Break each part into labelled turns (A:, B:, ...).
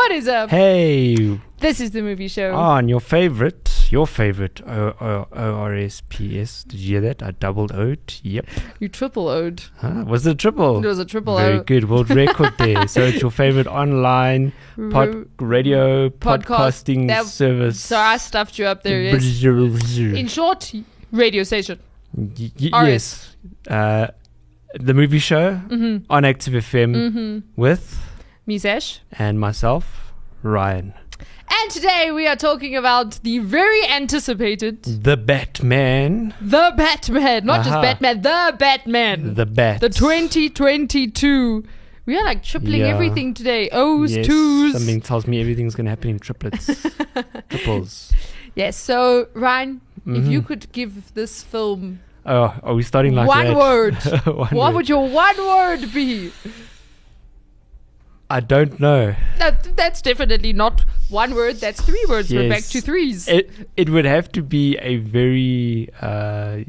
A: What is up?
B: Hey,
A: This is the movie show.
B: on your favorite, your favorite O O O R S P S. Did you hear that? I doubled O'd. Yep.
A: You triple owed.
B: Huh? Was it a triple?
A: It was a triple O.
B: Very
A: O.
B: good. World record there. So it's your favorite online pod, radio
A: Podcast.
B: podcasting
A: That-
B: service.
A: So I stuffed you up there. Yes. In short, radio station.
B: Y- y-
A: RS.
B: yes. Uh, the movie show
A: Mm-hmm.
B: on Active FM with
A: Misesh.
B: and myself, Ryan.
A: And today we are talking about the very anticipated
B: The Batman.
A: The Batman. Not just Batman, The Batman.
B: The Bat.
A: The 2022. We are like tripling
B: Yeah.
A: everything today. O's,
B: Yes,
A: twos.
B: Something tells me everything's going to happen in triplets. Triples.
A: Yes, so Ryan, if you
B: Mhm.
A: could give this film
B: Oh, are we starting like
A: one
B: that?
A: word,
B: One
A: what
B: word.
A: would your one word be?
B: I don't know.
A: That, that's definitely not one word. That's three words. We're back to threes.
B: It it would have to be a very uh,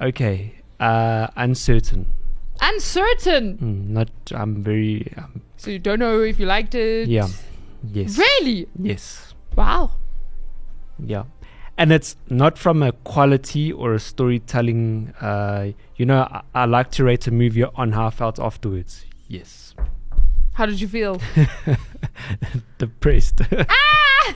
B: okay uh, uncertain.
A: Uncertain.
B: Mm, not I'm very um,
A: So you don't know if you liked it.
B: yeah yes
A: Really?
B: yes
A: Wow.
B: yeah, and it's not from a quality or a storytelling. Uh, you know, I, I like to rate a movie on how I felt afterwards. Yes,
A: How did you feel?
B: depressed. ah!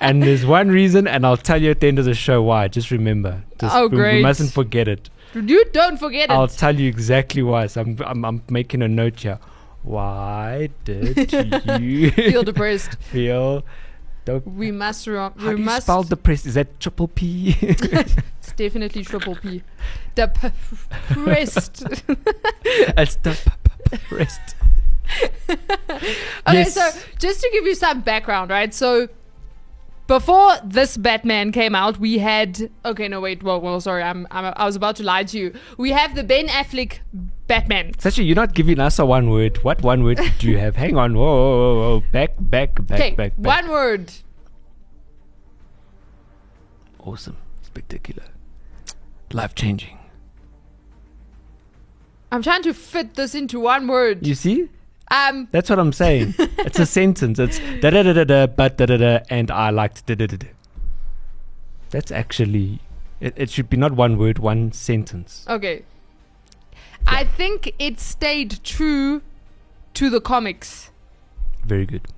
B: and there's one reason, and I'll tell you at the end of the show why. Just remember. Just,
A: Oh,
B: we- we, mustn't forget it.
A: you don't forget it.
B: I'll tell you exactly why. So I'm, I'm, I'm making a note here. Why did you
A: feel depressed.
B: feel? Dope?
A: We must.
B: How
A: we
B: do you
A: must.
B: spell depressed? Is that triple P?
A: it's definitely triple P. Depressed.
B: it's depressed.
A: Okay,
B: Yes.
A: so just to give you some background, right? So before this Batman came out, we had okay, no wait, well, well, sorry, I'm, I'm I was about to lie to you. We have the Ben Affleck Batman.
B: Sachi, you're not giving us a one word. What one word do you have? Hang on. Whoa, whoa, whoa, whoa. Back, back, back, back, back.
A: one word.
B: Awesome. Spectacular. Life changing.
A: I'm trying to fit this into one word.
B: You see?
A: Um,
B: That's what I'm saying. it's a sentence. It's da da da da da, but da da da, and I liked da da da da. That's actually. It, it should be not one word, one sentence.
A: okay. I think it stayed true to the comics,
B: Very good.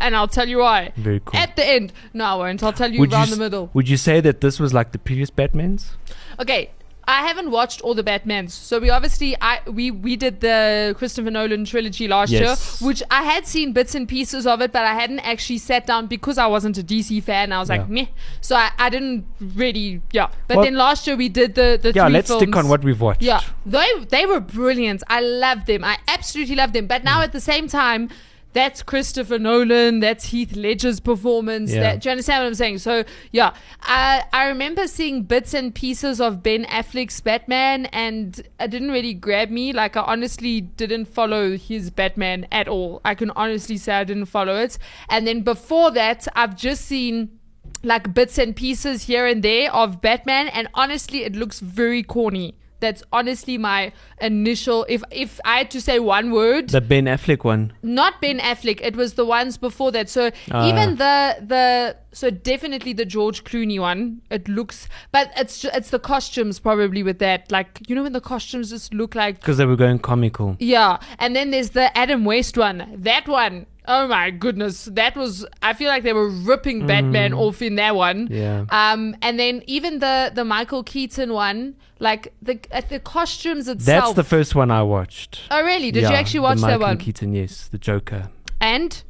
A: and I'll tell you why.
B: Very cool.
A: At the end, no, I won't. I'll tell you
B: Would you
A: around
B: s-
A: the middle.
B: Would you say that this was like the previous Batmans?
A: Okay, I haven't watched all the Batmans, so we obviously I we we did the Christopher Nolan trilogy last
B: Yes.
A: year, which I had seen bits and pieces of it, but I hadn't actually sat down because I wasn't a DC fan. I was like, meh. So I, I didn't really, yeah. But
B: Well-
A: then last year we did the the
B: Yeah,
A: three
B: let's stick on what we've watched.
A: Yeah, they they were brilliant. I loved them. I absolutely loved them. But now
B: Mm.
A: at the same time, that's Christopher Nolan. That's Heath Ledger's performance.
B: Yeah.
A: That, do you understand what I'm saying? So yeah, I I remember seeing bits and pieces of Ben Affleck's Batman, and it didn't really grab me. Like I honestly didn't follow his Batman at all. I can honestly say I didn't follow it. And then before that, I've just seen like bits and pieces here and there of Batman, and honestly, it looks very corny. That's honestly my initial. If if I had to say one word,
B: The Ben Affleck one.
A: not Ben Affleck, it was the ones before that. So
B: Ah.
A: even the the so definitely the George Clooney one. It looks, but it's it's the costumes probably with that. Like you know when the costumes just look like
B: Because they were going comical.
A: yeah, and then there's the Adam West one. That one, oh my goodness, that was. I feel like they were ripping Batman off in that one.
B: Mm. Yeah.
A: Um, and then even the the Michael Keaton one, like the uh, the costumes itself.
B: That's the first one I watched.
A: Oh really? Did you actually watch that
B: Michael
A: one?
B: Keaton, yes, the Joker
A: and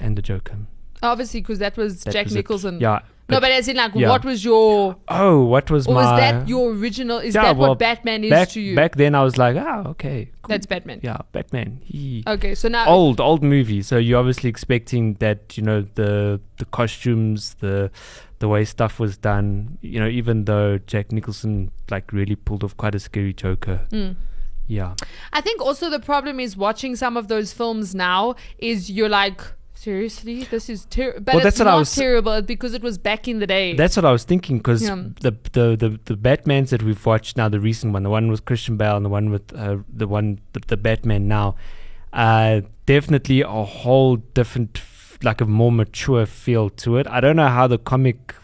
B: and the Joker.
A: obviously because that was
B: That
A: Jack
B: was it.
A: Nicholson.
B: Yeah,
A: no, but as in like,
B: yeah.
A: what was your?
B: Oh, what was
A: Or
B: my?
A: was that your original? Is
B: Yeah,
A: that
B: well,
A: what Batman is
B: back,
A: to you?
B: Back then, I was like, ah, okay, cool.
A: That's Batman.
B: yeah, Batman. He
A: Okay, so now
B: old old movie. So you're obviously expecting that you know the the costumes, the the way stuff was done. You know, even though Jack Nicholson like really pulled off quite a scary Joker.
A: Mm.
B: Yeah,
A: I think also the problem is watching some of those films now is you're like. Seriously, this is terrible. But
B: Well,
A: it's
B: that's what I
A: not
B: was-
A: terrible because it was back in the day.
B: that's what I was thinking because
A: Yeah.
B: the, the the the Batmans that we've watched now, the recent one, the one with Christian Bale and the one with uh, the one the, the Batman now, uh, definitely a whole different, f- like a more mature feel to it. I don't know how the comic.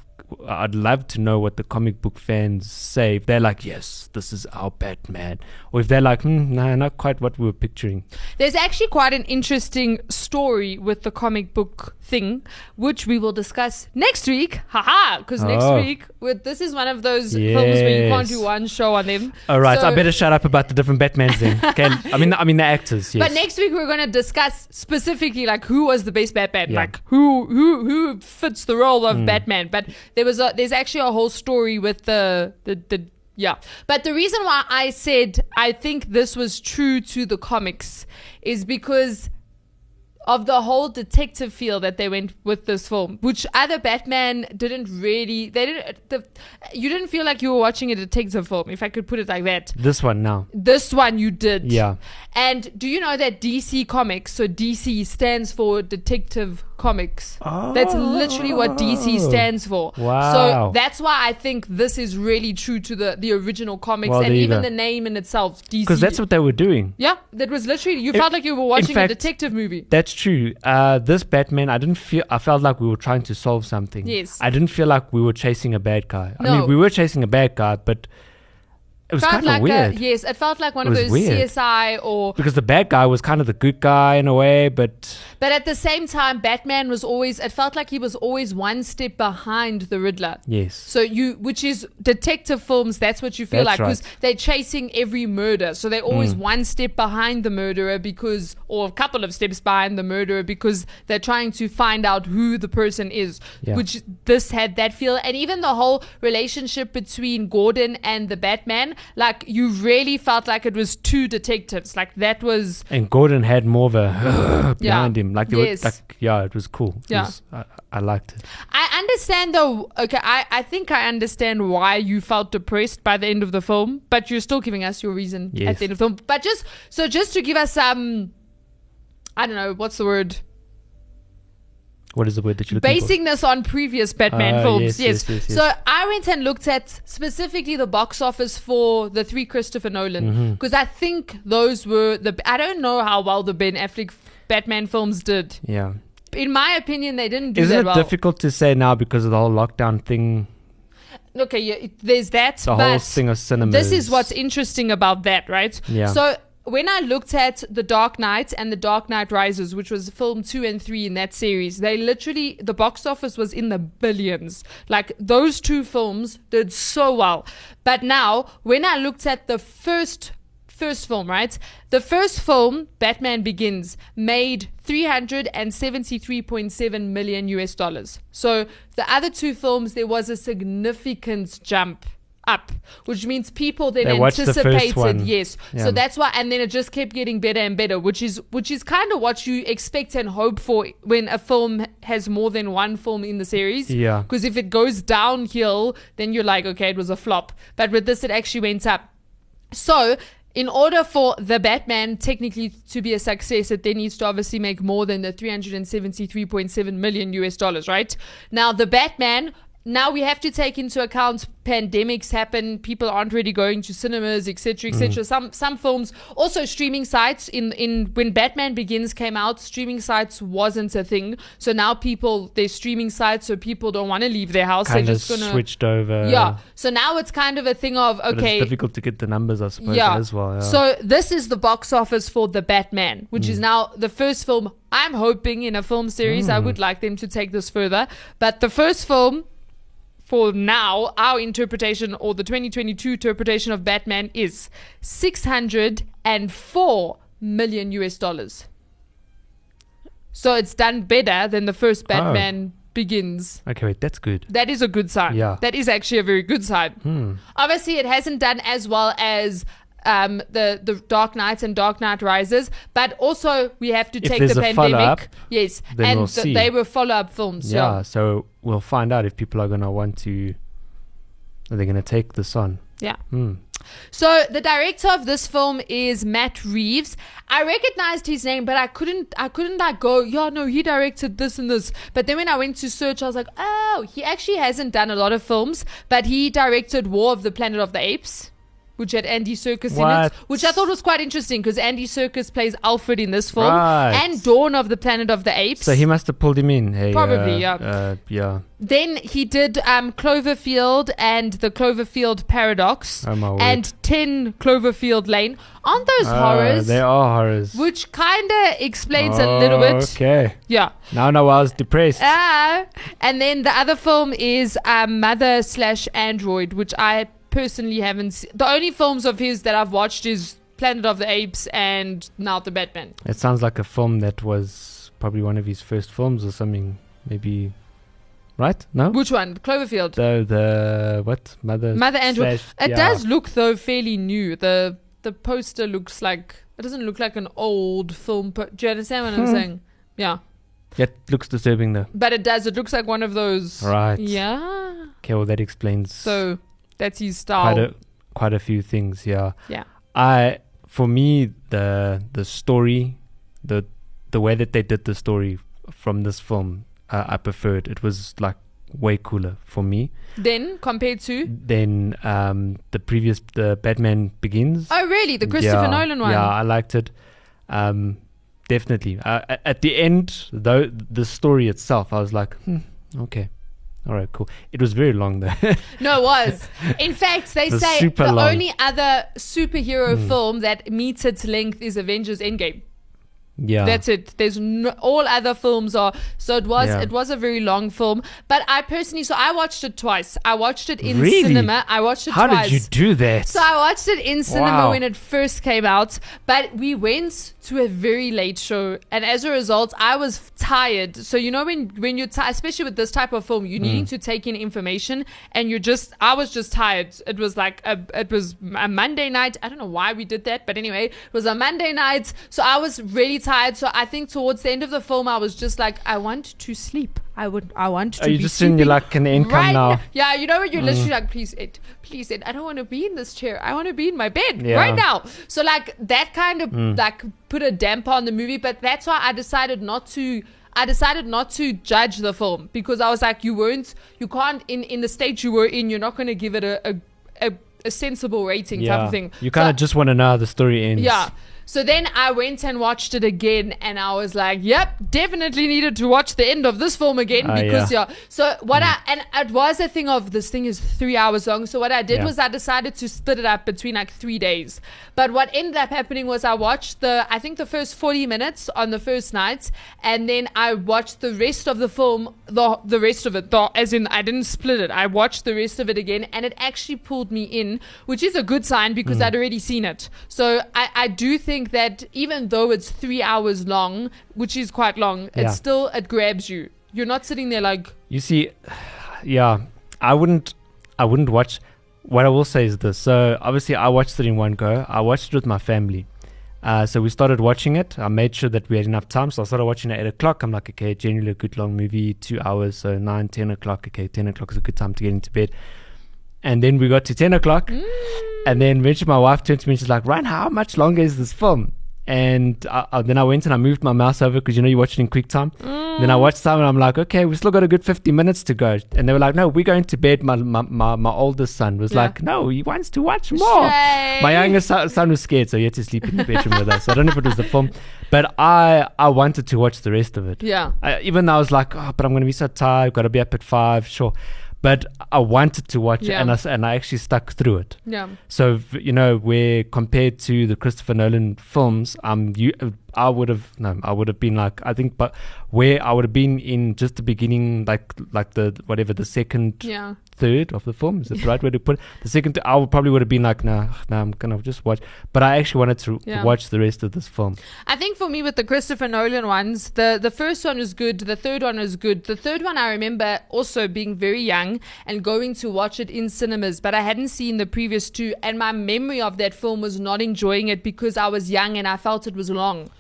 B: I'd love to know what the comic book fans say. If they're like, "Yes, this is our Batman," or if they're like, hmm, "No, not quite what we were picturing."
A: There's actually quite an interesting story with the comic book thing, which we will discuss next week. Haha! Because next
B: Oh.
A: week, with, this is one of those films where you can't do one show on them.
B: All right, I
A: So-
B: better shut up about the different Batmans then. Okay, I mean, I mean the actors. Yes.
A: But next week we're going to discuss specifically like who was the best Batman,
B: Yeah.
A: like who who who fits the role of Batman. But there was a there's actually a whole story with the the the yeah. But the reason why I said I think this was true to the comics is because of the whole detective feel that they went with this film, which other Batman didn't really. They didn't. The, you didn't feel like you were watching a detective film, if I could put it like that.
B: this one now.
A: This one you did.
B: Yeah.
A: And do you know that DC Comics, so DC stands for Detective Comics? That's literally what DC stands for.
B: Wow.
A: So that's why I think this is really true to the, the original comics
B: Well,
A: and even the name in itself, DC.
B: Because that's what they were doing.
A: Yeah, that was literally, you
B: In-
A: felt like you were watching
B: fact-
A: a detective movie.
B: That's true. Uh, this Batman, I didn't feel. I felt like we were trying to solve something.
A: Yes.
B: I didn't feel like we were chasing a bad guy. I
A: No.
B: mean, we were chasing a bad guy, but it was
A: felt
B: kind
A: like
B: of weird
A: A, yes, it felt like one
B: It
A: of those
B: weird.
A: CSI or
B: because the bad guy was kind of the good guy in a way, but
A: But at the same time, Batman was always, it felt like he was always one step behind the Riddler.
B: yes.
A: So you, which is detective films, that's what you feel
B: That's
A: like because
B: right. Mm.
A: they're chasing every murder. So they're always one step behind the murderer because, or a couple of steps behind the murderer because they're trying to find out who the person is.
B: Yeah.
A: Which this had that feel, and even the whole relationship between Gordon and the Batman, like you really felt like it was two detectives. Like that was
B: And Gordon had more of a behind him. Like,
A: Yes.
B: were, like, yeah, it was cool. It
A: Yeah.
B: was- I, I liked it.
A: I understand though. Okay, I, I think I understand why you felt depressed by the end of the film, but you're still giving us your reason at the end of the film. But just so just to give us some, I don't know what's the word.
B: What is the word that you're
A: Basing this on previous Batman
B: Ah,
A: films,
B: yes,
A: yes,
B: yes, yes, yes.
A: So I went and looked at specifically the box office for the three Christopher Nolan
B: Mm-hmm.
A: because I think those were the. I don't know how well the Ben Affleck Batman films did.
B: Yeah.
A: In my opinion, they didn't do
B: Isn't
A: that
B: it
A: well.
B: difficult to say now because of the whole lockdown thing?
A: Okay, yeah, it- there's that.
B: The
A: but
B: whole thing of cinemas.
A: This is what's interesting about that, right?
B: Yeah.
A: So when I looked at The Dark Knight and The Dark Knight Rises, which was film two and three in that series, they literally the box office was in the billions. Like those two films did so well. But now when I looked at the first first film, right? The first film, Batman Begins, made 373.7 million US dollars. So the other two films, there was a significant jump up, which means people then
B: They watched the
A: anticipated, yes.
B: Yeah.
A: So that's why, and then it just kept getting better and better, which is which is kind of what you expect and hope for when a film has more than one film in the series.
B: Yeah.
A: Because if it goes downhill, then you're like, okay, it was a flop. But with this, it actually went up. So, in order for the Batman technically to be a success, it then needs to obviously make more than the 373.7 million US dollars, right? Now, the Batman. Now we have to take into account pandemics happen, people aren't really going to cinemas, etc., etc. Some some films, also streaming sites. In in when Batman Begins came out, streaming sites wasn't a thing. So now people they're streaming sites, so people don't want to leave their house.
B: kind
A: they're just gonna
B: switched over.
A: yeah. So now it's kind of a thing of okay,
B: it's difficult to get the numbers, I suppose,
A: yeah.
B: as well. Yeah.
A: So this is the box office for the Batman, which
B: Mm.
A: is now the first film. I'm hoping in a film series,
B: Mm.
A: I would like them to take this further. But the first film. For now, our interpretation or the 2022 interpretation of Batman is 604 million US dollars. So it's done better than the first Batman
B: Oh.
A: begins.
B: Okay, wait, that's good.
A: That is a good sign.
B: Yeah.
A: That is actually a very good sign.
B: Hmm.
A: Obviously, it hasn't done as well as um, the the Dark Knights and Dark Knight Rises, but also we have to
B: If
A: take the pandemic. Yes, and
B: we'll
A: th- they were follow up films.
B: Yeah,
A: Yeah.
B: so we'll find out if people are gonna want to. Are they gonna take this on?
A: Yeah.
B: Hmm.
A: So the director of this film is Matt Reeves. I recognized his name, but I couldn't. I couldn't like go. Yeah, no, he directed this and this. But then when I went to search, I was like, oh, he actually hasn't done a lot of films, but he directed War of the Planet of the Apes. Which had Andy Serkis in it, which I thought was quite interesting because Andy Serkis plays Alfred in this film,
B: Right.
A: and Dawn of the Planet of the Apes.
B: So he must have pulled him in. Hey,
A: Probably,
B: uh,
A: yeah.
B: Uh, yeah.
A: Then he did um, Cloverfield and the Cloverfield Paradox
B: Oh
A: and 10 Cloverfield Lane. Aren't those
B: Uh,
A: horrors?
B: They are horrors.
A: Which kind of explains a little bit.
B: Okay.
A: Yeah.
B: Now, now I was depressed.
A: Ah. And then the other film is um, Mother slash Android, which I personally haven't seen. The only films of his that I've watched is Planet of the Apes and now The Batman.
B: It sounds like a film that was probably one of his first films or something. Maybe. Right? No?
A: Which one? Cloverfield.
B: The, the, what? Mother.
A: Mother Android.
B: slash-
A: It
B: yeah.
A: does look though fairly new. The the poster looks like it doesn't look like an old film. Po- Do you understand what I'm
B: Hmm.
A: saying? Yeah,
B: That looks disturbing though.
A: but it does. It looks like one of those.
B: Right.
A: Yeah.
B: Okay, well, that explains
A: So that's his style.
B: quite a, quite a few things, yeah.
A: yeah.
B: I for me the the story, the the way that they did the story from this film, uh, I preferred. It was like way cooler for me
A: Then compared to
B: then um, the previous the Batman Begins.
A: oh really the Christopher
B: yeah,
A: Nolan one.
B: Yeah, I liked it. Um, definitely. Uh, at the end, though, the story itself, I was like, hmm, okay. All right, cool. It was very long though.
A: No, it was. In fact, they say the
B: long.
A: Only other superhero hmm. film that meets its length is Avengers Endgame.
B: yeah.
A: That's it. There's no, all other films are so it was
B: Yeah.
A: it was a very long film. But I personally so I watched it twice. I watched it in
B: Really?
A: cinema. I watched it
B: How
A: twice.
B: did you do that?
A: so I watched it in cinema
B: Wow.
A: when it first came out, but we went to a very late show, and as a result, I was tired. So you know when when you're especially with this type of film, you're needing
B: Mm.
A: to take in information, and you're just I was just tired. It was like a it was a Monday night. I don't know why we did that, but anyway, it was a Monday night, so I was really tired. So I think towards the end of the film, I was just like, I want to sleep. I would I want to.
B: Are you
A: be
B: just saying you're like, an end
A: right
B: now? Mm.
A: Yeah, you know when you're literally like, please, Ed, please, Ed, I don't want to be in this chair. I want to be in my bed
B: Yeah.
A: right now. So like that kind of
B: Mm.
A: like put a damper on the movie, but that's why I decided not to. I decided not to judge the film because I was like, you weren't, you can't in in the state you were in, you're not going to give it a a, a, a sensible rating type
B: yeah.
A: of thing.
B: You kind of
A: So-
B: just want to know how the story ends.
A: yeah. So then I went and watched it again, and I was like, "Yep, definitely needed to watch the end of this film again
B: Ah,
A: because
B: yeah.
A: yeah. So what I and it was a thing of this thing is three hours long. So what I did
B: Yeah.
A: was I decided to split it up between like three days. But what ended up happening was I watched the I think the first forty minutes on the first night, and then I watched the rest of the film, the the rest of it, the, as in I didn't split it. I watched the rest of it again, and it actually pulled me in, which is a good sign because
B: Mm.
A: I'd already seen it. So I, I do think that even though it's three hours long, which is quite long,
B: Yeah.
A: it still it grabs you. You're not sitting there like
B: You see, yeah, I wouldn't, I wouldn't watch. What I will say is this. So obviously, I watched it in one go. I watched it with my family. Uh, so we started watching it. I made sure that we had enough time. So I started watching at eight o'clock. I'm like, okay, generally a good long movie, two hours. So nine, ten o'clock. Okay, ten o'clock is a good time to get into bed. And then we got to ten o'clock, and then eventually my wife turned to me and she's like, "Ryan, how much longer is this film?" And I, I, then I went and I moved my mouse over because you know you watch it in quick time. Then I mm. watched some and I'm like, okay, we still got a good 50 minutes to go. And they were like, no, we're going to bed. My my, my, my oldest son was
A: Yeah.
B: like, no, he wants to watch more. My youngest son, son was scared, so he had to sleep in the bedroom with us. I don't know if it was the film, but I I wanted to watch the rest of it.
A: Yeah.
B: I, even though I was like, oh, but I'm going to be so tired. Got to be up at five, sure. But I wanted to watch
A: Yeah.
B: it, and I, and I actually stuck through it.
A: Yeah.
B: So you know, where compared to the Christopher Nolan films, I'm u- I would have no, I would have been like I think, but where I would have been in just the beginning, like like the whatever the second
A: Yeah.
B: third of the film is that the right way to put it? The second, I would probably would have been like, nah, nah, I'm gonna just watch. But I actually wanted to
A: Yeah.
B: watch the rest of this film.
A: I think for me with the Christopher Nolan ones, the the first one was good, the third one was good. The third one I remember also being very young and going to watch it in cinemas, but I hadn't seen the previous two and my memory of that film was not enjoying it because I was young and I felt it was long.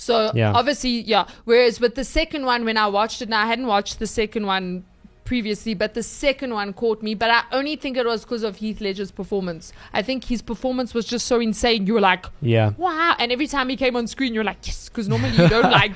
A: So
B: Yeah.
A: obviously, yeah. Whereas with the second one, when I watched it, now I hadn't watched the second one previously, but the second one caught me. But I only think it was because of Heath Ledger's performance. I think his performance was just so insane. You were like,
B: Yeah.
A: wow. And every time he came on screen, you're like, yes, because normally you don't like,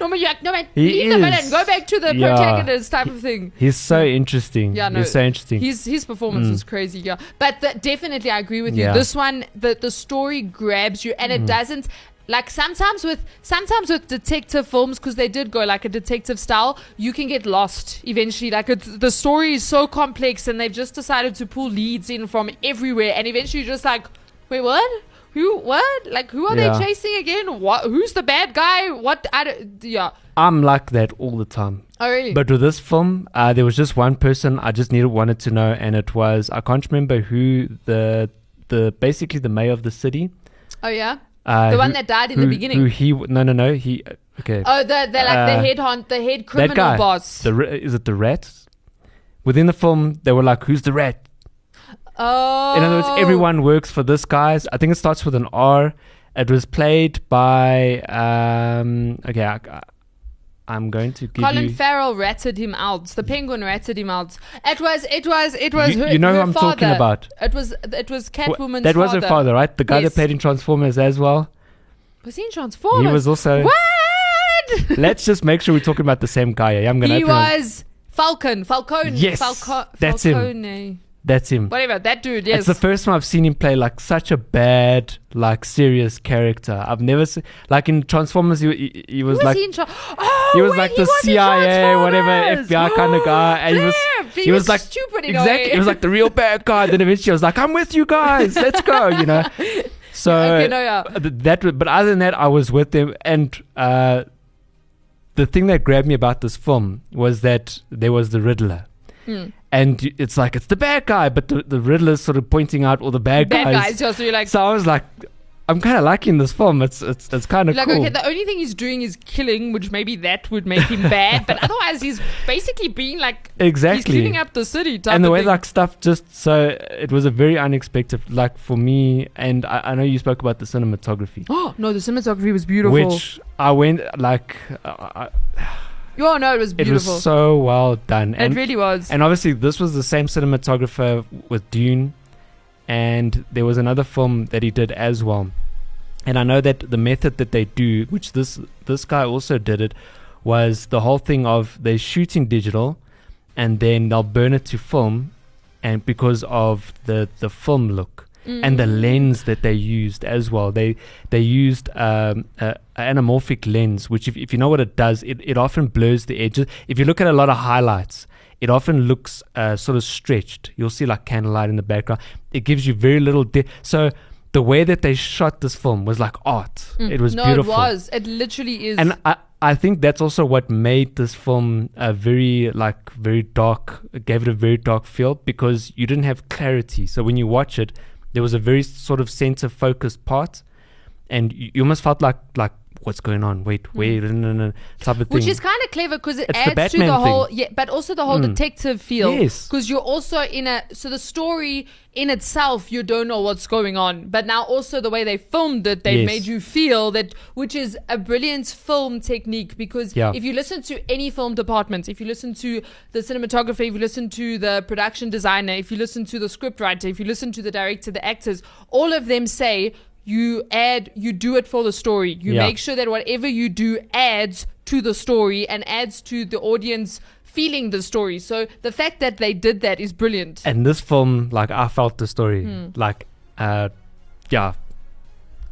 A: normally you're like, no, man,
B: He
A: leave the villain, go back to the
B: Yeah.
A: protagonist type of thing.
B: He's so interesting.
A: Yeah, no,
B: He's so interesting.
A: His his performance mm. was crazy, yeah. But the, definitely, I agree with you.
B: Yeah.
A: This one, the the story grabs you, and it mm. doesn't. Like sometimes with sometimes with detective films, because they did go like a detective style, you can get lost eventually. Like it's, the story is so complex, and they've just decided to pull leads in from everywhere, and eventually you're just like, wait, what? Who? What? Like who are
B: Yeah.
A: they chasing again? What? Who's the bad guy? What? I don't, yeah.
B: I'm like that all the time.
A: Oh really?
B: But with this film, uh, there was just one person I just needed wanted to know, and it was I can't remember who the the basically the mayor of the city.
A: oh yeah.
B: Uh,
A: The one
B: who-
A: that died in the
B: who-
A: beginning.
B: Who he? No, no, no. He. Okay.
A: Oh, the the like
B: Uh,
A: the head haunt, the head criminal
B: guy.
A: boss.
B: The is it the rat? Within the film, they were like, "Who's the rat?"
A: oh,
B: In other words, everyone works for this guy's. I think it starts with an R. It was played by. Um, okay, I, I'm going to give
A: Colin
B: you.
A: Farrell ratted him out. The penguin ratted him out. It was, it was, it was.
B: You-
A: her,
B: you know who I'm
A: father.
B: talking about.
A: It was, it was Catwoman's
B: that was
A: father.
B: her father, right? The guy
A: Yes.
B: that played in Transformers as well.
A: Was he in Transformers?
B: He was also.
A: What?
B: Let's just make sure we're talking about the same guy. Eh? I'm gonna.
A: he was Falcon. Falcone.
B: Yes,
A: Falco-
B: that's him. That's him.
A: Whatever that dude. Yes.
B: It's the first time I've seen him play like such a bad, like serious character. I've never seen like in Transformers. He, he, he was
A: was
B: like
A: he Tra- oh,
B: he was
A: wait,
B: like the
A: was
B: CIA, whatever FBI kind of guy, and he was
A: he
B: was
A: was
B: like
A: stupid
B: exactly. He was like the real bad guy. Then eventually, I was like, "I'm with you guys. Let's go," you know. So
A: Okay, no, yeah.
B: th- that, but other than that, I was with them, and uh, the thing that grabbed me about this film was that there was the Riddler.
A: Hmm.
B: And it's like it's the bad guy, but the, the Riddler's sort of pointing out all the bad,
A: Bad guys. Just so you're like,
B: So I was like, I'm kind of liking this film. It's it's it's kind of
A: like
B: cool.
A: okay, the only thing he's doing is killing, which maybe that would make him bad, but otherwise he's basically being like
B: exactly he's
A: cleaning up the city. Type
B: and the way
A: thing.
B: like stuff just so it was a very unexpected like for me and I, I know you spoke about the cinematography
A: oh no, the cinematography was beautiful.
B: which I went like uh,
A: oh no, it was beautiful.
B: it was so well done
A: it
B: and
A: really was.
B: and obviously this was the same cinematographer with Dune and there was another film that he did as well and I know that the method that they do which this this guy also did it was the whole thing of they're shooting digital and then they'll burn it to film and because of the the film look and the
A: Mm.
B: lens that they used as well they they used um, a anamorphic lens which if, if you know what it does it, it often blurs the edges if you look at a lot of highlights it often looks uh, sort of stretched you'll see like candlelight in the background it gives you very little depth. so the way that they shot this film was like art it was
A: Mm. no,
B: beautiful
A: it was. It literally is.
B: and I, I think that's also what made this film a very like very dark gave it a very dark feel because you didn't have clarity so when you watch it there was a very sort of center focused part and you, you almost felt like like what's going on wait wait no, no, no, type of
A: Hmm. Which
B: thing
A: is kind of clever because it
B: It's the
A: adds to the whole,
B: thing.
A: yeah, but also the whole
B: Mm.
A: detective feel.
B: Yes.
A: Because you're also in a, so the story in itself, you don't know what's going on. But now also the way they filmed it, they
B: Yes.
A: made you feel that, which is a brilliant film technique. Because
B: Yeah.
A: if you listen to any film department, if you listen to the cinematographer, if you listen to the production designer, if you listen to the script writer, if you listen to the director, the actors, all of them say, you add, you do it for the story. You
B: Yeah.
A: make sure that whatever you do adds to the story and adds to the audience feeling the story. So the fact that they did that is brilliant.
B: and this film like i felt the story
A: Hmm.
B: like uh yeah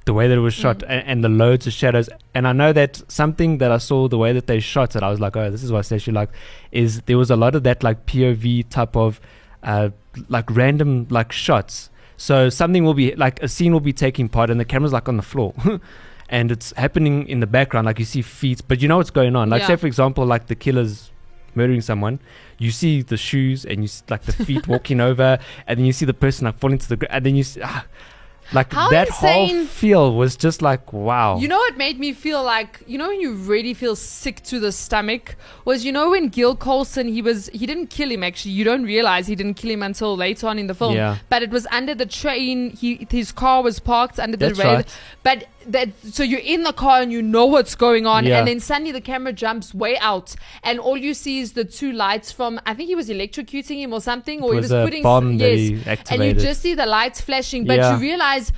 B: the way that it was shot
A: Hmm.
B: and, and the loads of shadows and i know that something that i saw the way that they shot it i was like oh this is what i actually like is there was a lot of that like pov type of uh like random like shots so something will be like a scene will be taking part and the camera's like on the floor and it's happening in the background. Like you see feet, but you know what's going on. Like
A: Yeah.
B: say for example, like the killer's murdering someone. You see the shoes and you see, like the feet walking over, and then you see the person like falling to the ground, and then you see. Ah, like
A: How
B: that whole feel was just like wow.
A: You know what made me feel like you know when you really feel sick to the stomach was you know when Gil Colson he was he didn't kill him actually you don't realize he didn't kill him until later on in the film
B: Yeah.
A: but it was under the train he his car was parked under the
B: That's
A: rail
B: right.
A: but that so you're in the car and you know what's going on
B: Yeah.
A: and then suddenly the camera jumps way out and all you see is the two lights from I think he was electrocuting him or something or he
B: was
A: was
B: a
A: putting
B: bomb
A: yes
B: he
A: and you just see the lights flashing but
B: Yeah.
A: you realize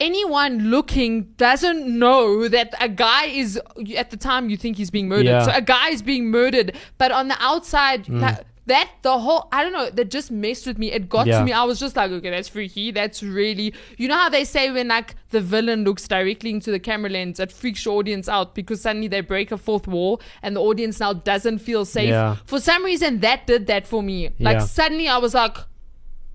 A: anyone looking doesn't know that a guy is at the time you think he's being murdered
B: Yeah. Mm.
A: so a guy is being murdered but on the outside like, that the whole I don't know that just messed with me it got
B: Yeah.
A: to me I was just like okay that's freaky that's really you know how they say when like the villain looks directly into the camera lens it freaks your audience out because suddenly they break a fourth wall and the audience now doesn't feel safe
B: Yeah.
A: for some reason that did that for me like
B: Yeah.
A: suddenly I was like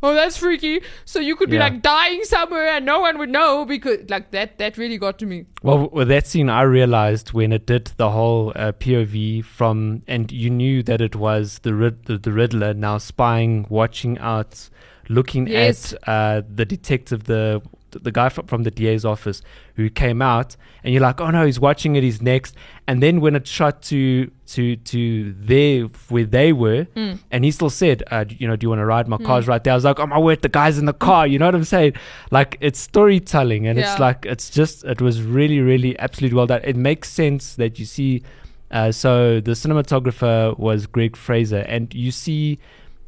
A: oh that's freaky so you could be
B: Yeah.
A: like dying somewhere and no one would know because like that that really got to me
B: Well, with that scene, I realized when it did the whole uh, POV from, and you knew that it was the, Rid- the the Riddler now spying, watching out, looking
A: Yes.
B: at uh, the detective, the the guy from, the DA's office who came out, and you're like, oh no, he's watching it, he's next. And then when it shot to to to there where they were,
A: Hmm.
B: and he still said, uh, you know, do you want to ride? My car's right there. I was like, oh my word, the guy's in the car. You know what I'm saying? Like it's storytelling, and
A: Yeah.
B: it's like it's just it was really really absolutely well done. It makes sense that you see. Uh, so the cinematographer was Greig Fraser, and you see.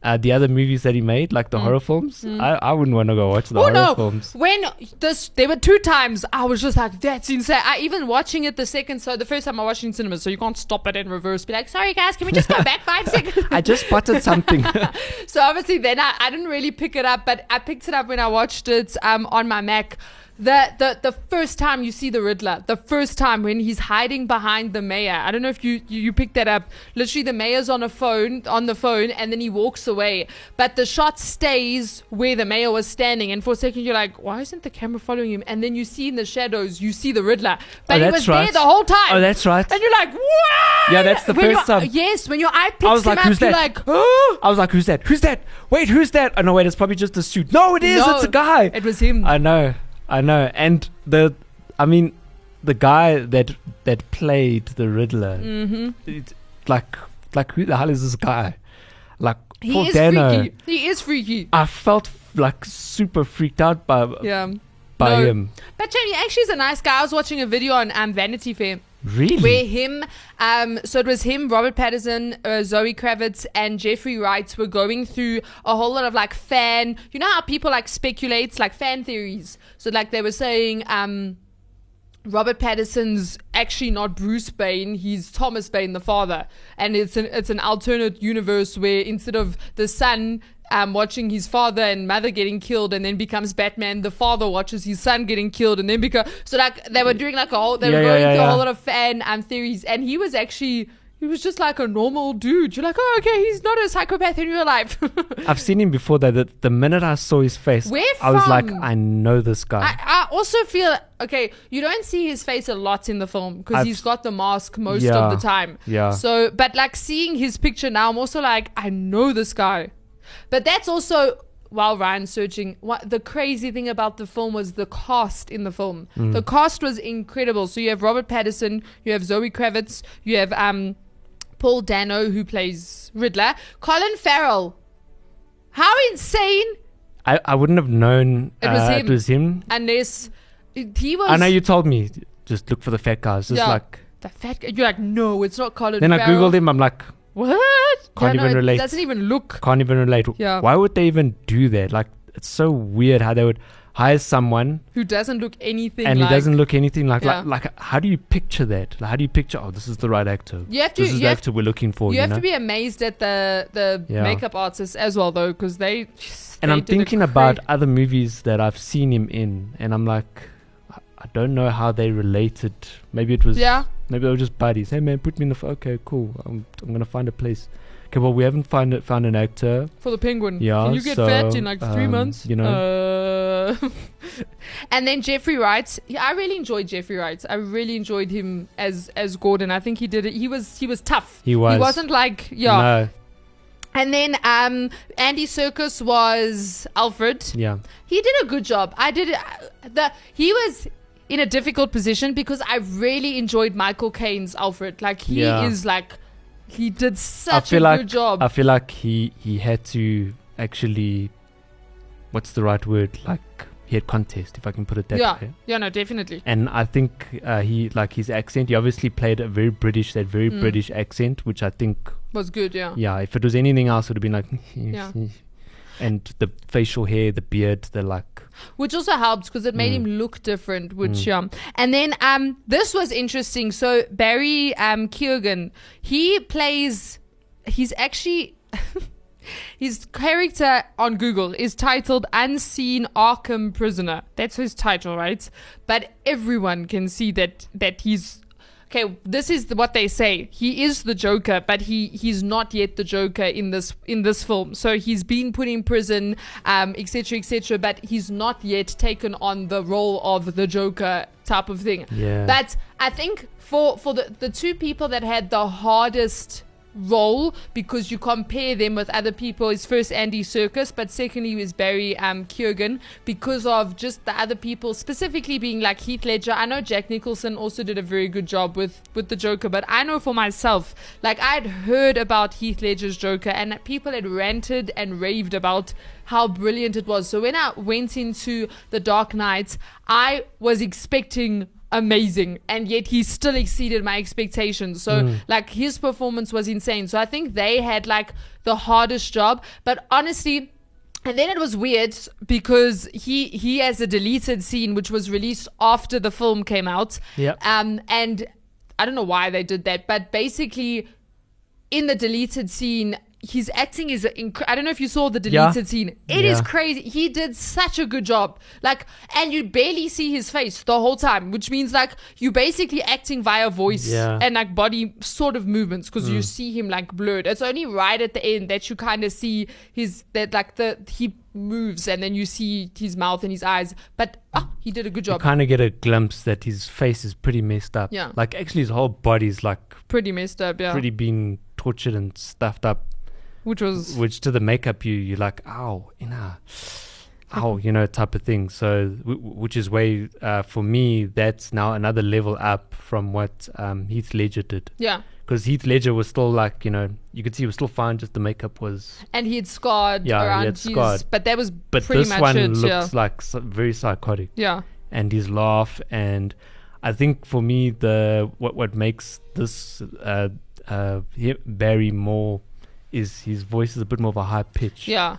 B: Uh, the other movies that he made, like the horror films, I, I wouldn't want to go watch the
A: oh
B: horror
A: no.
B: films.
A: when this there were two times i was just like that's insane. I even watching it the second so the first time i watched it in cinema so you can't stop it in reverse be like sorry guys can we just go back five seconds?
B: I just spotted something.
A: so obviously then I, I didn't really pick it up but i picked it up when i watched it um, on my mac the, the the first time you see the Riddler, the first time when he's hiding behind the mayor. I don't know if you, you you picked that up. Literally, the mayor's on a phone on the phone, and then he walks away. But the shot stays where the mayor was standing, and for a second you're like, why isn't the camera following him? And then you see in the shadows, you see the Riddler, but
B: Oh,
A: he was there the whole time.
B: Oh, that's right.
A: And you're like, what?
B: Yeah, that's the
A: When
B: first time.
A: Yes, when your eye picks
B: I was
A: him
B: like,
A: up,
B: who's
A: you're
B: that?
A: like, oh.
B: I was like, who's that? Who's that? Wait, who's that? Oh no, wait, it's probably just a suit. No, it is.
A: No,
B: it's a guy.
A: It was him.
B: I know, I know, and the, I mean, the guy that that played the Riddler, mm-hmm. like, like who the hell is this guy? Like,
A: he
B: Paul
A: is
B: Dano.
A: freaky. He is freaky.
B: I felt like super freaked out by
A: Yeah.
B: by
A: No.
B: him.
A: But Jamie actually is a nice guy. I was watching a video on um, Vanity Fair
B: Really?
A: where him, um, so it was him, Robert Pattinson, uh, Zoe Kravitz, and Jeffrey Wright were going through a whole lot of like fan. You know how people like speculate, like fan theories. So like they were saying, um, Robert Pattinson's actually not Bruce Bain, he's Thomas Bain, the father. And it's an it's an alternate universe where instead of the son um, watching his father and mother getting killed and then becomes Batman, the father watches his son getting killed and then become so like they were doing like a whole they
B: Yeah,
A: were
B: yeah,
A: going
B: yeah,
A: through a whole lot of fan um, theories and he was actually he was just like a normal dude. You're like, oh okay, he's not a psychopath in real life.
B: I've seen him before. That the, the minute I saw his face,
A: Where
B: I was like. I know this guy.
A: I, I also feel okay. You don't see his face a lot in the film because he's got the mask most
B: Yeah,
A: of the time.
B: yeah.
A: So, but like seeing his picture now, I'm also like, I know this guy. But that's also while Ryan's searching. What the crazy thing about the film was the cast in the film.
B: Mm.
A: The cast was incredible. So you have Robert Pattinson, you have Zoe Kravitz, you have um Paul Dano who plays Riddler, Colin Farrell. How insane!
B: I, I wouldn't have known
A: It was
B: uh,
A: him.
B: it was him.
A: Unless he was.
B: I know you told me just look for the fat guys. Just
A: Yeah.
B: like
A: The fat. You're like, no, it's not Colin
B: then I googled him. I'm like,
A: What?
B: Can't
A: no,
B: even
A: it
B: relate.
A: doesn't even look.
B: can't even relate.
A: Yeah.
B: Why would they even do that? Like it's so weird how they would hire someone
A: Who doesn't look anything
B: and
A: like.
B: he doesn't look anything like,
A: Yeah.
B: like like how do you picture that? Like, how do you picture? Oh, this is the right actor.
A: You have to-
B: This is the
A: have-
B: actor we're looking for.
A: you
B: You,
A: have
B: know.
A: to be amazed at the the
B: Yeah.
A: makeup artists as well, though, because they.
B: and
A: they
B: I'm thinking about other movies that I've seen him in, and I'm like, I don't know how they related. Maybe it was.
A: Yeah.
B: Maybe they were just buddies. Hey man, put me in the. F- okay, cool. I'm I'm gonna find a place. Okay, well we haven't found it, found an actor.
A: for the penguin.
B: Yeah,
A: Can you get
B: so,
A: fat in like three
B: um,
A: months?
B: you know.
A: So, and then Jeffrey Wright. Yeah, I really enjoyed Jeffrey Wright. I really enjoyed him as as Gordon. I think he did it. He was he was tough.
B: He was.
A: He wasn't like yeah.
B: No,
A: And then um, Andy Serkis was Alfred.
B: yeah.
A: He did a good job. I did it. The he was in a difficult position because I really enjoyed Michael Caine's Alfred. Like he
B: Yeah.
A: is like he did such a
B: like
A: good job.
B: I feel like he he had to actually, what's the right word? Like he had contest, if I can put it that
A: yeah,
B: way.
A: yeah, no, definitely.
B: And I think uh, he like his accent. He obviously played a very British, that very
A: Mm.
B: British accent, which I think,
A: Was good. Yeah.
B: yeah, if it was anything else, it would have been like,
A: Yeah.
B: And the facial hair, the beard, the like,
A: which also helped because it made
B: Mm.
A: him look different. Which um, and then um, this was interesting. So Barry um Keoghan, he plays. He's actually. His character on Google is titled Unseen Arkham Prisoner. That's his title, right? But everyone can see that that he's okay. This is the, what they say. He is the Joker, but he he's not yet the Joker in this in this film. So he's been put in prison, um, etc. etc. but he's not yet taken on the role of the Joker type of thing.
B: Yeah.
A: But I think for for the the two people that had the hardest role because you compare them with other people is first Andy Serkis, but secondly is Barry um, Keoghan because of just the other people, specifically being like Heath Ledger. I know Jack Nicholson also did a very good job with with the Joker, but I know for myself, like I'd heard about Heath Ledger's Joker and people had ranted and raved about how brilliant it was. So when I went into The Dark Knight, I was expecting amazing and yet he still exceeded my expectations. So like his performance was insane. So i think they had like the hardest job. But honestly and then it was weird because he he has a deleted scene which was released after the film came out.
B: Yep.
A: um and i don't know why they did that but basically in the deleted scene his acting is inc- I don't know if you saw the
B: Yeah.
A: deleted scene. It is
B: Yeah.
A: crazy. He did such a good job. Like, and you barely see his face the whole time, which means like you're basically acting via voice
B: Yeah.
A: and like body sort of movements because you see him like blurred. It's only right at the end that you kind of see his that like the he moves and then you see his mouth and his eyes. But ah, he did a good
B: you
A: job.
B: kind of get a glimpse that his face is pretty messed up.
A: Yeah.
B: Like actually, his whole body's like
A: Pretty messed up, yeah.
B: pretty being tortured and stuffed up.
A: Which was
B: which to the makeup you you're like ow inna ow you know type of thing so w- which is way uh, for me that's now another level up from what um, Heath Ledger did
A: yeah.
B: because Heath Ledger was still like you know you could see he was still fine just the makeup was
A: And he had scarred
B: Yeah, he
A: around
B: had
A: his
B: scarred.
A: but that was
B: but
A: pretty
B: this
A: much
B: one
A: it,
B: looks
A: yeah.
B: like very psychotic
A: yeah.
B: and his laugh and I think for me the what what makes this uh, uh, Barry more is his voice is a bit more of a high pitch
A: Yeah.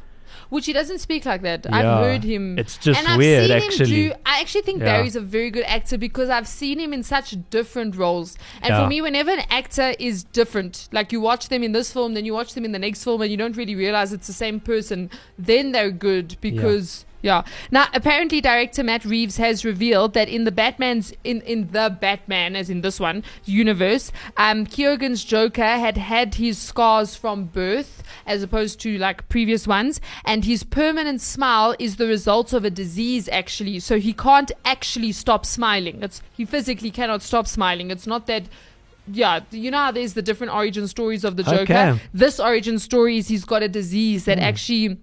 A: Which he doesn't speak like that. I've heard him.
B: It's just
A: and I've
B: weird,
A: seen
B: actually.
A: Him do, I actually think
B: Yeah.
A: Barry's a very good actor because I've seen him in such different roles. And
B: Yeah.
A: for me, whenever an actor is different, like you watch them in this film, then you watch them in the next film, and you don't really realize it's the same person, then they're good because. Yeah. Now, apparently, director Matt Reeves has revealed that in the Batman's in in the Batman, as in this one universe, um, Keoghan's Joker had had his scars from birth, as opposed to like previous ones, and his permanent smile is the result of a disease, actually. So he can't actually stop smiling. It's he physically cannot stop smiling. It's not that yeah, you know how there's the different origin stories of the Joker.
B: Okay.
A: This origin story is he's got a disease that actually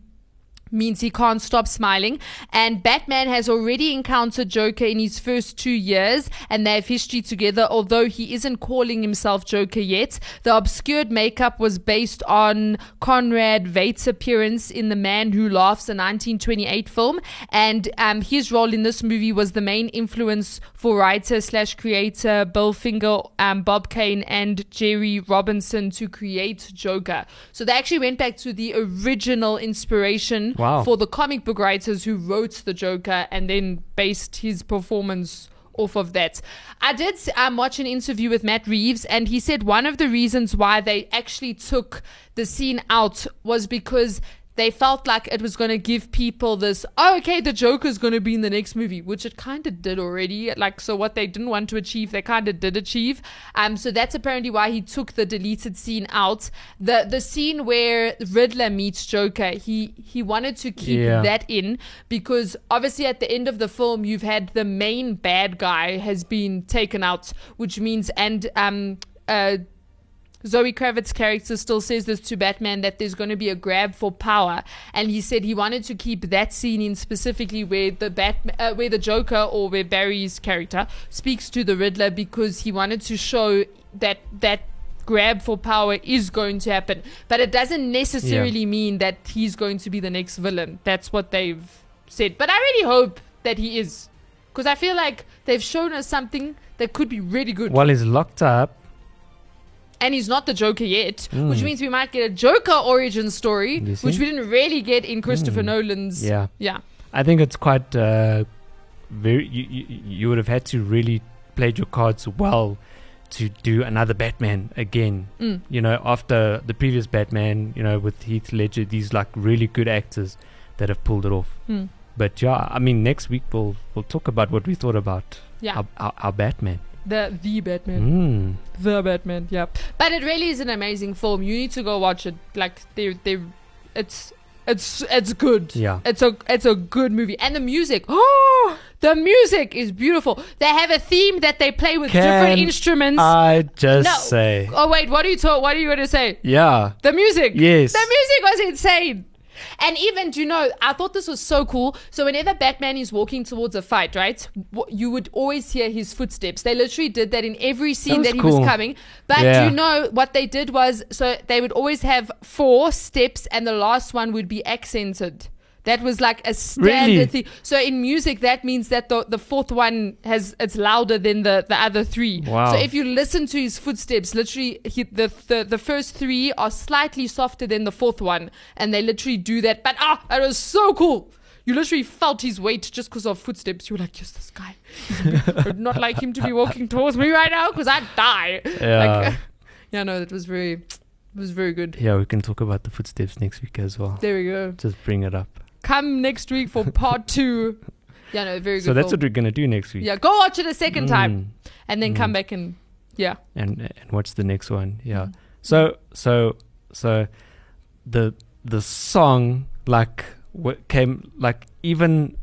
A: means he can't stop smiling. And Batman has already encountered Joker in his first two years, and they have history together, although he isn't calling himself Joker yet. The obscured makeup was based on Conrad Veidt's appearance in The Man Who Laughs, a 1928 film, and um, his role in this movie was the main influence for writer slash creator Bill Finger, um, Bob Kane, and Jerry Robinson to create Joker. So they actually went back to the original inspiration
B: Wow.
A: for the comic book writers who wrote the Joker and then based his performance off of that. I did um, watch an interview with Matt Reeves, and he said one of the reasons why they actually took the scene out was because they felt like it was going to give people this, oh, okay, the Joker's going to be in the next movie, which it kind of did already. Like, so what they didn't want to achieve, they kind of did achieve. Um, so that's apparently why he took the deleted scene out. The the scene where Riddler meets Joker, he he wanted to keep
B: Yeah.
A: that in because obviously at the end of the film you've had the main bad guy has been taken out, which means and um uh Zoe Kravitz's character still says this to Batman that there's going to be a grab for power, and he said he wanted to keep that scene in specifically where the Bat, uh, where the Joker or where Barry's character speaks to the Riddler because he wanted to show that that grab for power is going to happen, but it doesn't necessarily mean that he's going to be the next villain. That's what they've said, but I really hope that he is, because I feel like they've shown us something that could be really good.
B: While he's locked up,
A: and he's not the Joker yet, which means we might get a Joker origin story, which we didn't really get in Christopher
B: Mm.
A: Nolan's.
B: yeah,
A: yeah,
B: I think it's quite uh, very. You, you you would have had to really played your cards well to do another Batman again.
A: Mm.
B: You know, after the previous Batman, you know, with Heath Ledger, these like really good actors that have pulled it off.
A: Mm.
B: But yeah, I mean, next week we'll we'll talk about what we thought about
A: yeah.
B: our, our, our Batman.
A: The the Batman,
B: Mm.
A: the Batman. Yeah, but it really is an amazing film. You need to go watch it. Like they they, it's it's it's good.
B: Yeah.
A: It's a it's a good movie, and the music. Oh, the music is beautiful. They have a theme that they play with different instruments.
B: I just
A: No.
B: say,
A: oh wait, what are you talk? What are you going to say?
B: yeah,
A: The music.
B: Yes.
A: The music was insane. And even, do you know, I thought this was so cool. So, whenever Batman is walking towards a fight, right, you would always hear his footsteps. They literally did that in every scene
B: was
A: that, he
B: cool.
A: was coming. But
B: Yeah.
A: do you know what they did was so they would always have four steps, and the last one would be accented. That was like a standard
B: Really?
A: thing. So in music, that means that the, the fourth one has it's louder than the, the other three.
B: Wow.
A: So if you listen to his footsteps, literally he, the, the the first three are slightly softer than the fourth one, and they literally do that. But ah, that was so cool. You literally felt his weight just because of footsteps. You were like, yes, this guy. He's a bit- I would not like him to be walking towards me right now because I'd die.
B: Yeah.
A: Like, yeah, no, that was very, it was very good.
B: yeah. We can talk about the footsteps next week as well.
A: There we go.
B: Just bring it up.
A: Come next week for part two. Yeah, no, very good.
B: So that's
A: film.
B: what we're gonna do next week.
A: Yeah, go watch it a second time
B: Mm.
A: and then come back and yeah.
B: and and what's the next one? Yeah.
A: Mm.
B: So so so the the song like what came like even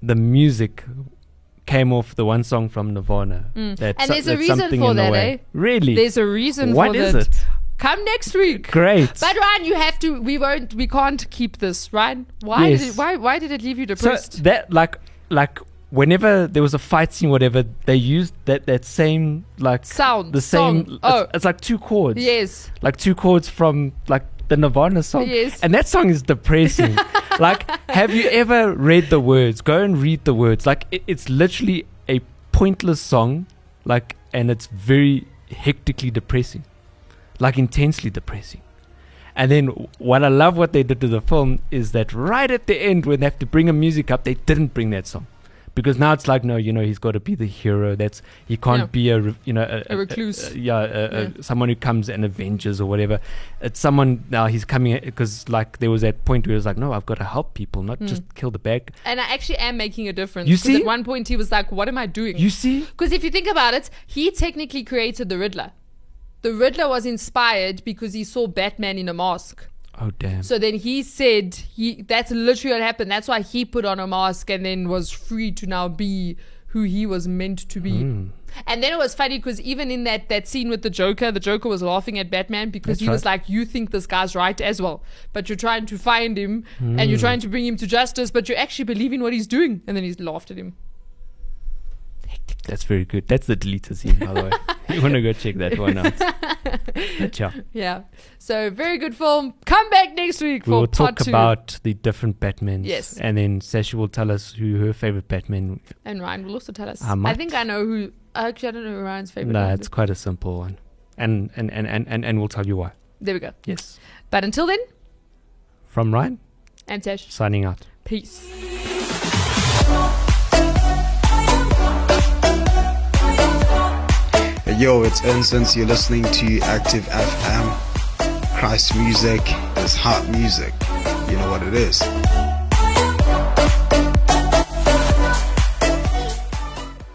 B: the music came off the one song from Nirvana.
A: Mm.
B: That's
A: And
B: so-
A: there's a reason for that, eh?
B: Really?
A: There's a reason
B: What
A: for
B: is
A: that.
B: it?
A: Come next week.
B: Great.
A: But Ryan, you have to. We won't. We can't keep this, Ryan. Why did it? Why? Why did it leave you
B: so
A: depressed?
B: that like like whenever there was a fight scene whatever they used that that same like
A: Sound.
B: the same
A: Song.
B: it's,
A: Oh.
B: it's like two chords
A: yes.
B: like two chords from like the Nirvana song.
A: Yes.
B: And that song is depressing. like, have you ever read the words? Go and read the words. Like, it, it's literally a pointless song, like, and it's very hectically depressing, like intensely depressing. And then what I love what they did to the film is that right at the end when they have to bring a music up, they didn't bring that song. Because now it's like no, you know, he's got to be the hero. That's he can't
A: Yeah.
B: be a you know
A: A recluse.
B: yeah, a, a,
A: Yeah.
B: someone who comes and avenges or whatever. It's someone now he's coming uh, because like there was that point where he was like, no, I've got to help people, not just hmm. kill the bad. g-"
A: And I actually am making a difference.
B: You see?
A: At one point, he was like, "What am I doing?"
B: You see?
A: Because if you think about it, he technically created the Riddler. The Riddler was inspired because he saw Batman in a mask.
B: Oh damn.
A: So then he said he that's literally what happened. That's why he put on a mask and then was free to now be who he was meant to be.
B: Hmm.
A: And then it was funny because even in that that scene with the Joker, the Joker was laughing at Batman because
B: That's
A: he was like, "You think this guy's right as well, but you're trying to find him and
B: Hmm.
A: you're trying to bring him to justice, but you actually believe in what he's doing." And then he's laughed at him.
B: That's very good. That's the deleted scene, by the way. you want to go check that one out. But yeah,
A: Yeah. So very good film. Come back next week for the video.
B: we
A: for
B: will
A: part
B: talk
A: two.
B: about the different Batmans.
A: Yes.
B: And then Sashi will tell us who her favorite Batman.
A: and Ryan will also tell us.
B: I
A: I, think I know who. Actually, I don't know who Ryan's favorite.
B: No, it's
A: is.
B: quite a simple one. And and, and, and, and and we'll tell you why.
A: There we go.
B: Yes.
A: But until then,
B: From Ryan,
A: and Tash,
B: signing out.
A: peace.
C: Yo, it's Instant. You're listening to Active FM. Christ music is hot music. You know what it is.